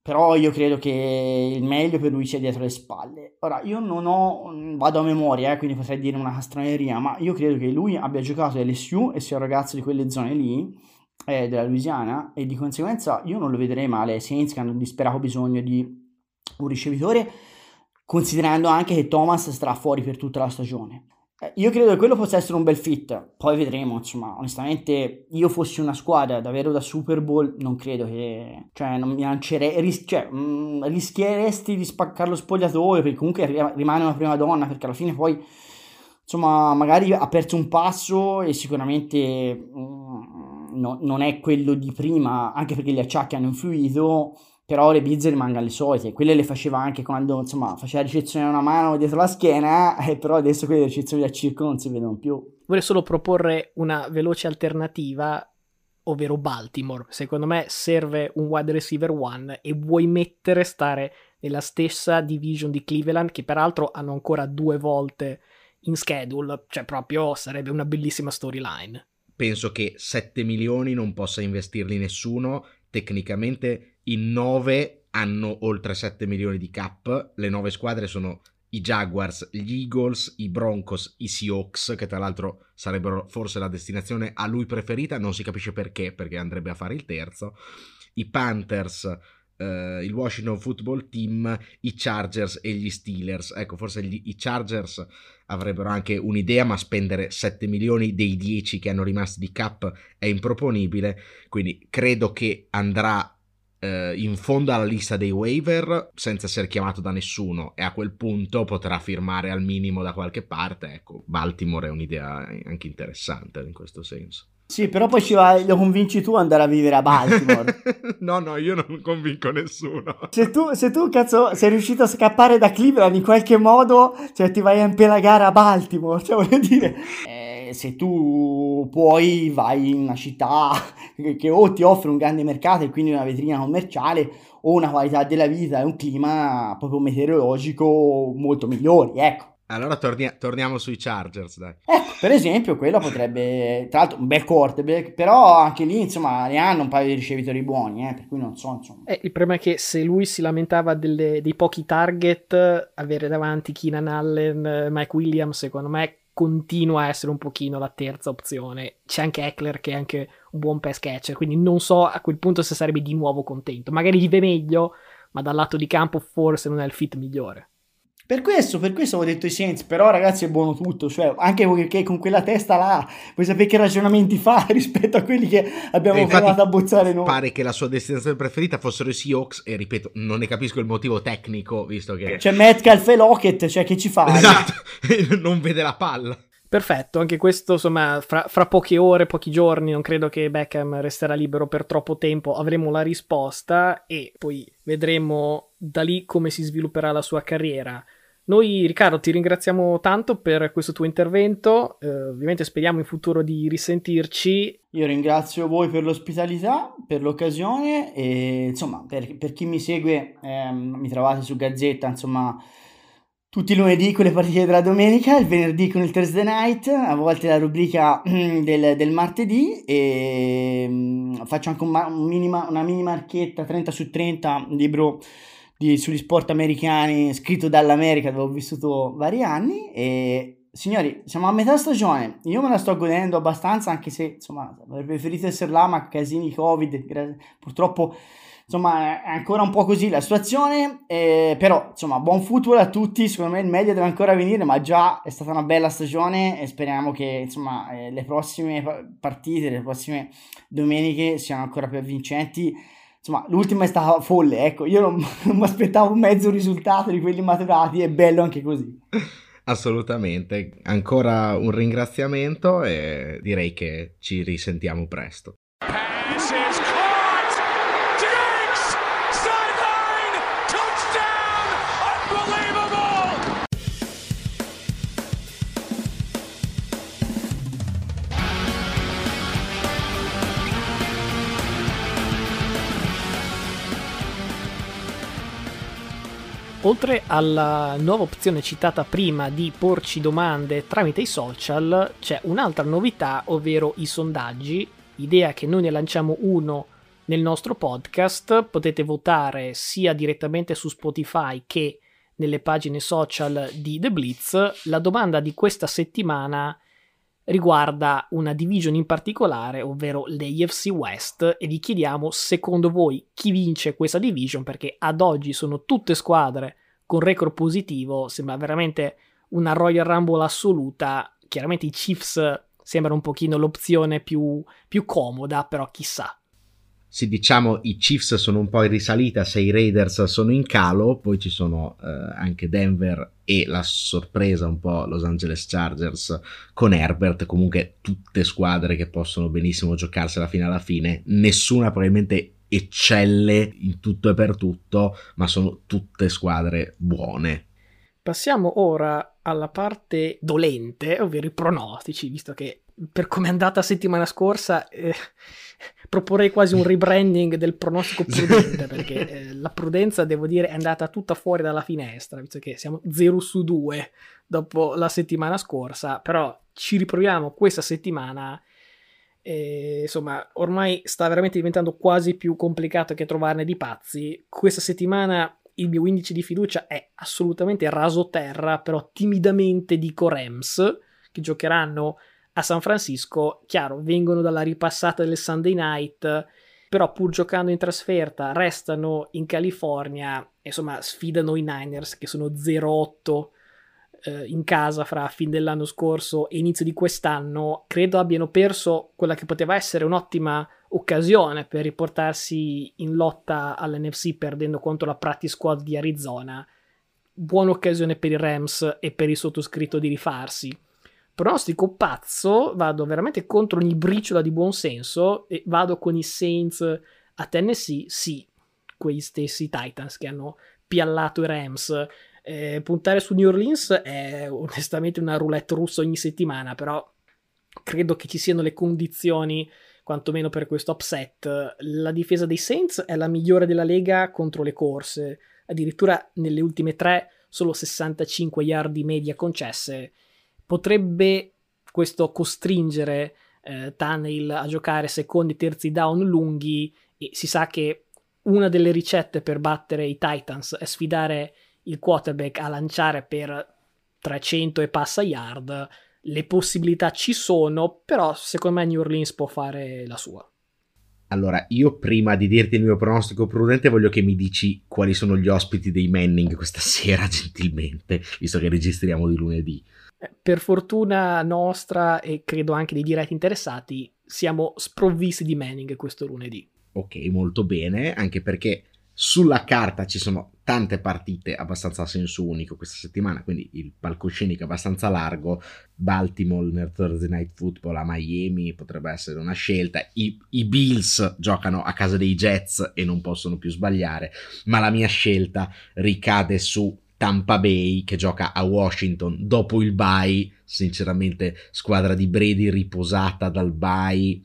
Però io credo che il meglio per lui sia dietro le spalle. Ora, io non ho, vado a memoria, eh, quindi potrei dire una castroneria, ma io credo che lui abbia giocato LSU e sia un ragazzo di quelle zone lì, eh, della Louisiana, e di conseguenza io non lo vedrei male. Saints che hanno disperato bisogno di un ricevitore considerando anche che Thomas starà fuori per tutta la stagione. Eh, io credo che quello possa essere un bel fit, poi vedremo, insomma, onestamente io fossi una squadra davvero da Super Bowl, non credo che, cioè, non mi lancerei, ris- cioè, mh, mm, rischieresti di spaccare lo spogliatoio, perché comunque rimane una prima donna, perché alla fine poi, insomma, magari ha perso un passo e sicuramente mh, mm, no, non è quello di prima, anche perché gli acciacchi hanno influito, però le bizze rimangono le solite, quelle le faceva anche quando insomma faceva ricezione a una mano dietro la schiena, eh, però adesso quelle ricezioni da circo non si vedono più. Vorrei solo proporre una veloce alternativa, ovvero Baltimore. Secondo me serve un wide receiver one e vuoi mettere stare nella stessa division di Cleveland, che peraltro hanno ancora due volte in schedule, cioè proprio sarebbe una bellissima storyline. Penso che 7 milioni non possa investirli nessuno, tecnicamente in 9 hanno oltre 7 milioni di cap, le nove squadre sono i Jaguars, gli Eagles, i Broncos, i Seahawks, che tra l'altro sarebbero forse la destinazione a lui preferita, non si capisce perché, perché andrebbe a fare il terzo, i Panthers, eh, il Washington Football Team, i Chargers e gli Steelers. Ecco, forse gli, i Chargers avrebbero anche un'idea, ma spendere 7 milioni dei 10 che hanno rimasti di cap è improponibile, quindi credo che andrà eh, in fondo alla lista dei waiver senza essere chiamato da nessuno e a quel punto potrà firmare al minimo da qualche parte. Ecco, Baltimore è un'idea anche interessante in questo senso. Sì, però poi ci vai, lo convinci tu ad andare a vivere a Baltimore. no, no, io non convinco nessuno. Se tu, se tu, cazzo, sei riuscito a scappare da Cleveland in qualche modo, cioè ti vai a impelagare a Baltimore, cioè voglio dire... Eh se tu puoi vai in una città che, che, o ti offre un grande mercato e quindi una vetrina commerciale o una qualità della vita e un clima proprio meteorologico molto migliori, ecco. Allora torni- torniamo sui Chargers, dai. Ecco, per esempio, quello potrebbe, tra l'altro, un bel quarterback, però anche lì, insomma, ne hanno un paio di ricevitori buoni, eh, per cui non so, insomma. Eh, il problema è che se lui si lamentava delle, dei pochi target, avere davanti Keenan Allen, Mike Williams, secondo me continua a essere un pochino la terza opzione. C'è anche Eckler che è anche un buon pass catcher, quindi non so a quel punto se sarebbe di nuovo contento. Magari vive meglio, ma dal lato di campo forse non è il fit migliore. Per questo, per questo ho detto i Saints, però ragazzi è buono tutto, cioè anche perché con quella testa là puoi sapere che ragionamenti fa rispetto a quelli che abbiamo provato a bozzare noi. Pare che la sua destinazione preferita fossero i Seahawks e ripeto, non ne capisco il motivo tecnico, visto che... C'è Metcalf e Lockett, cioè che ci fa? Esatto, non vede la palla. Perfetto, anche questo insomma fra, fra, poche ore, pochi giorni, non credo che Beckham resterà libero per troppo tempo, avremo la risposta e poi vedremo da lì come si svilupperà la sua carriera. Noi, Riccardo, ti ringraziamo tanto per questo tuo intervento. Eh, ovviamente speriamo in futuro di risentirci. Io ringrazio voi per l'ospitalità, per l'occasione e insomma, per, per chi mi segue, ehm, mi trovate su Gazzetta, insomma, tutti i lunedì con le partite della domenica, il venerdì con il Thursday night, a volte la rubrica del, del martedì e um, faccio anche un, un minima, una mini marchetta 30 su 30, un libro di, sugli sport americani scritto dall'America dove ho vissuto vari anni. E signori siamo a metà stagione. Io me la sto godendo abbastanza anche se insomma avrei preferito essere là ma casini covid purtroppo insomma è ancora un po' così la situazione, eh, però insomma buon football a tutti, secondo me il meglio deve ancora venire, ma già è stata una bella stagione e speriamo che insomma eh, le prossime partite, le prossime domeniche siano ancora più avvincenti. Insomma, l'ultima è stata folle, ecco, io non, non mi aspettavo mezzo risultato di quelli maturati, è bello anche così. Assolutamente, ancora un ringraziamento e direi che ci risentiamo presto. Oltre alla nuova opzione citata prima di porci domande tramite i social, c'è un'altra novità, ovvero i sondaggi. Idea che noi ne lanciamo uno nel nostro podcast. Potete votare sia direttamente su Spotify che nelle pagine social di The Blitz. La domanda di questa settimana riguarda una division in particolare, ovvero l'AFC West, e vi chiediamo secondo voi chi vince questa division, perché ad oggi sono tutte squadre con record positivo, sembra veramente una Royal Rumble assoluta. Chiaramente i Chiefs sembrano un pochino l'opzione più, più comoda, però chissà sì, diciamo i Chiefs sono un po' in risalita se i Raiders sono in calo, poi ci sono eh, anche Denver e la sorpresa un po' Los Angeles Chargers con Herbert, comunque tutte squadre che possono benissimo giocarsela fino alla fine, nessuna probabilmente eccelle in tutto e per tutto, ma sono tutte squadre buone. Passiamo ora alla parte dolente, ovvero i pronostici, visto che per come è andata settimana scorsa eh, proporrei quasi un rebranding del pronostico prudente, perché eh, la prudenza, devo dire, è andata tutta fuori dalla finestra, visto che siamo 0 su 2 dopo la settimana scorsa, però ci riproviamo questa settimana. E, insomma, ormai sta veramente diventando quasi più complicato che trovarne di pazzi. Questa settimana il mio indice di fiducia è assolutamente raso terra, però timidamente dico Rams, che giocheranno a San Francisco, chiaro, vengono dalla ripassata del Sunday night, però pur giocando in trasferta restano in California, insomma sfidano i Niners che sono 0-8 eh, in casa fra fin dell'anno scorso e inizio di quest'anno, credo abbiano perso quella che poteva essere un'ottima occasione per riportarsi in lotta all'NFC perdendo contro la practice squad di Arizona. Buona occasione per i Rams e per il sottoscritto di rifarsi pronostico pazzo, vado veramente contro ogni briciola di buonsenso e vado con i Saints a Tennessee, sì, quei stessi Titans che hanno piallato i Rams. Eh, puntare su New Orleans è onestamente una roulette russa ogni settimana, però credo che ci siano le condizioni quantomeno per questo upset. La difesa dei Saints è la migliore della lega contro le corse, addirittura nelle ultime tre solo 65 yard di media concesse potrebbe questo costringere eh, Tannehill a giocare secondi e terzi down lunghi e si sa che una delle ricette per battere i Titans è sfidare il quarterback a lanciare per 300 e passa yard. Le possibilità ci sono, però secondo me New Orleans può fare la sua. Allora, io prima di dirti il mio pronostico prudente voglio che mi dici quali sono gli ospiti dei Manning questa sera, gentilmente, visto che registriamo di lunedì. Per fortuna nostra e credo anche dei diretti interessati, siamo sprovvisti di Manning questo lunedì. Ok, molto bene, anche perché sulla carta ci sono tante partite abbastanza a senso unico questa settimana, quindi il palcoscenico è abbastanza largo. Baltimore nel Thursday Night Football a Miami potrebbe essere una scelta. I, I, Bills giocano a casa dei Jets e non possono più sbagliare, ma la mia scelta ricade su Tampa Bay che gioca a Washington dopo il bye, sinceramente squadra di Brady riposata dal bye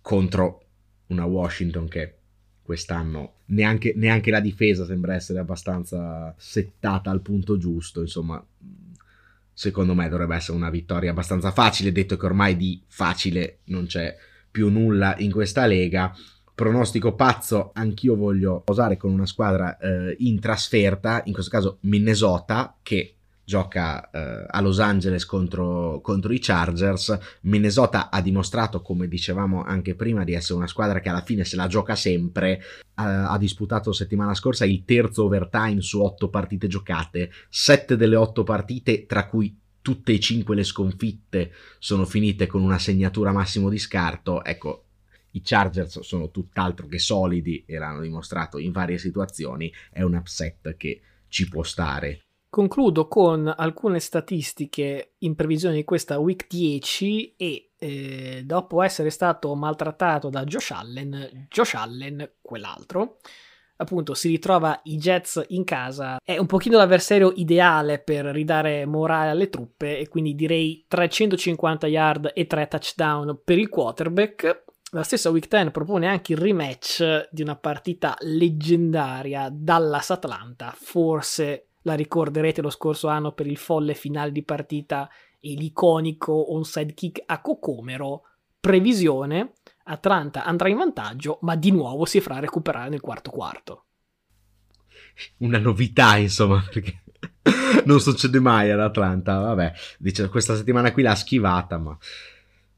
contro una Washington che quest'anno neanche, neanche, la difesa sembra essere abbastanza settata al punto giusto, insomma secondo me dovrebbe essere una vittoria abbastanza facile, detto che ormai di facile non c'è più nulla in questa lega pronostico pazzo, anch'io voglio posare con una squadra eh, in trasferta, in questo caso Minnesota, che gioca eh, a Los Angeles contro, contro, i Chargers. Minnesota ha dimostrato, come dicevamo anche prima, di essere una squadra che alla fine se la gioca sempre. ha disputato settimana scorsa il terzo overtime su otto partite giocate, sette delle otto partite, tra cui tutte e cinque le sconfitte sono finite con una segnatura massimo di scarto. Ecco, i Chargers sono tutt'altro che solidi e l'hanno dimostrato in varie situazioni. È un upset che ci può stare. Concludo con alcune statistiche in previsione di questa week 10 e eh, dopo essere stato maltrattato da Josh Allen, Josh Allen, quell'altro, appunto si ritrova i Jets in casa, è un pochino l'avversario ideale per ridare morale alle truppe e quindi direi 350 yard e 3 touchdown per il quarterback. La stessa Week 10 propone anche il rematch di una partita leggendaria Dallas Atlanta, forse la ricorderete lo scorso anno per il folle finale di partita e l'iconico onside kick a Cocomero. Previsione, Atlanta andrà in vantaggio, ma di nuovo si farà recuperare nel quarto quarto. Una novità, insomma, perché non succede mai ad Atlanta. Vabbè, dice, questa settimana qui l'ha schivata, ma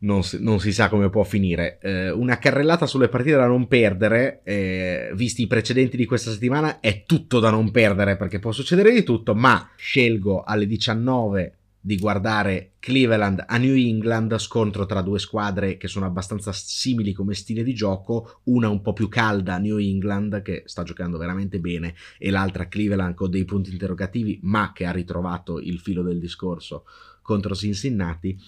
non si, non si, sa come può finire. Eh, una carrellata sulle partite da non perdere, eh, visti i precedenti di questa settimana, è tutto da non perdere perché può succedere di tutto, ma scelgo alle 19 di guardare Cleveland a New England, scontro tra due squadre che sono abbastanza simili come stile di gioco, una un po' più calda New England che sta giocando veramente bene e l'altra Cleveland con dei punti interrogativi ma che ha ritrovato il filo del discorso contro Cincinnati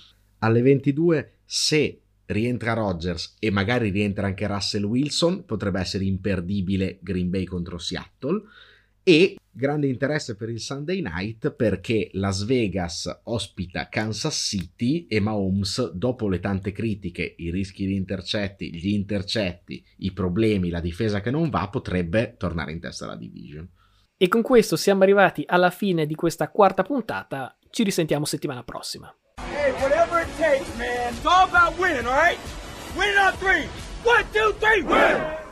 alle 22 se rientra Rodgers e magari rientra anche Russell Wilson, potrebbe essere imperdibile Green Bay contro Seattle. E grande interesse per il Sunday night perché Las Vegas ospita Kansas City e Mahomes, dopo le tante critiche, i rischi di intercetti, gli intercetti, i problemi, la difesa che non va, potrebbe tornare in testa alla division. E con questo siamo arrivati alla fine di questa quarta puntata. Ci risentiamo settimana prossima. Hey, whatever it takes, man. It's all about winning, all right? Win on three. One, two, three, win!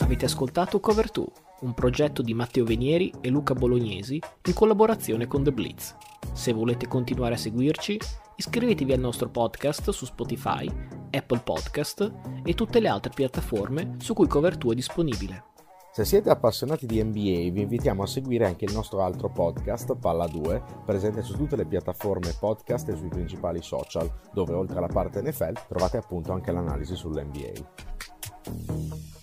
Avete ascoltato Cover 2, un progetto di Matteo Venieri e Luca Bolognesi in collaborazione con The Blitz. Se volete continuare a seguirci, iscrivetevi al nostro podcast su Spotify, Apple Podcast e tutte le altre piattaforme su cui Cover 2 è disponibile. Se siete appassionati di NBA vi invitiamo a seguire anche il nostro altro podcast, Palla 2, presente su tutte le piattaforme podcast e sui principali social, dove oltre alla parte NFL trovate appunto anche l'analisi sull'NBA.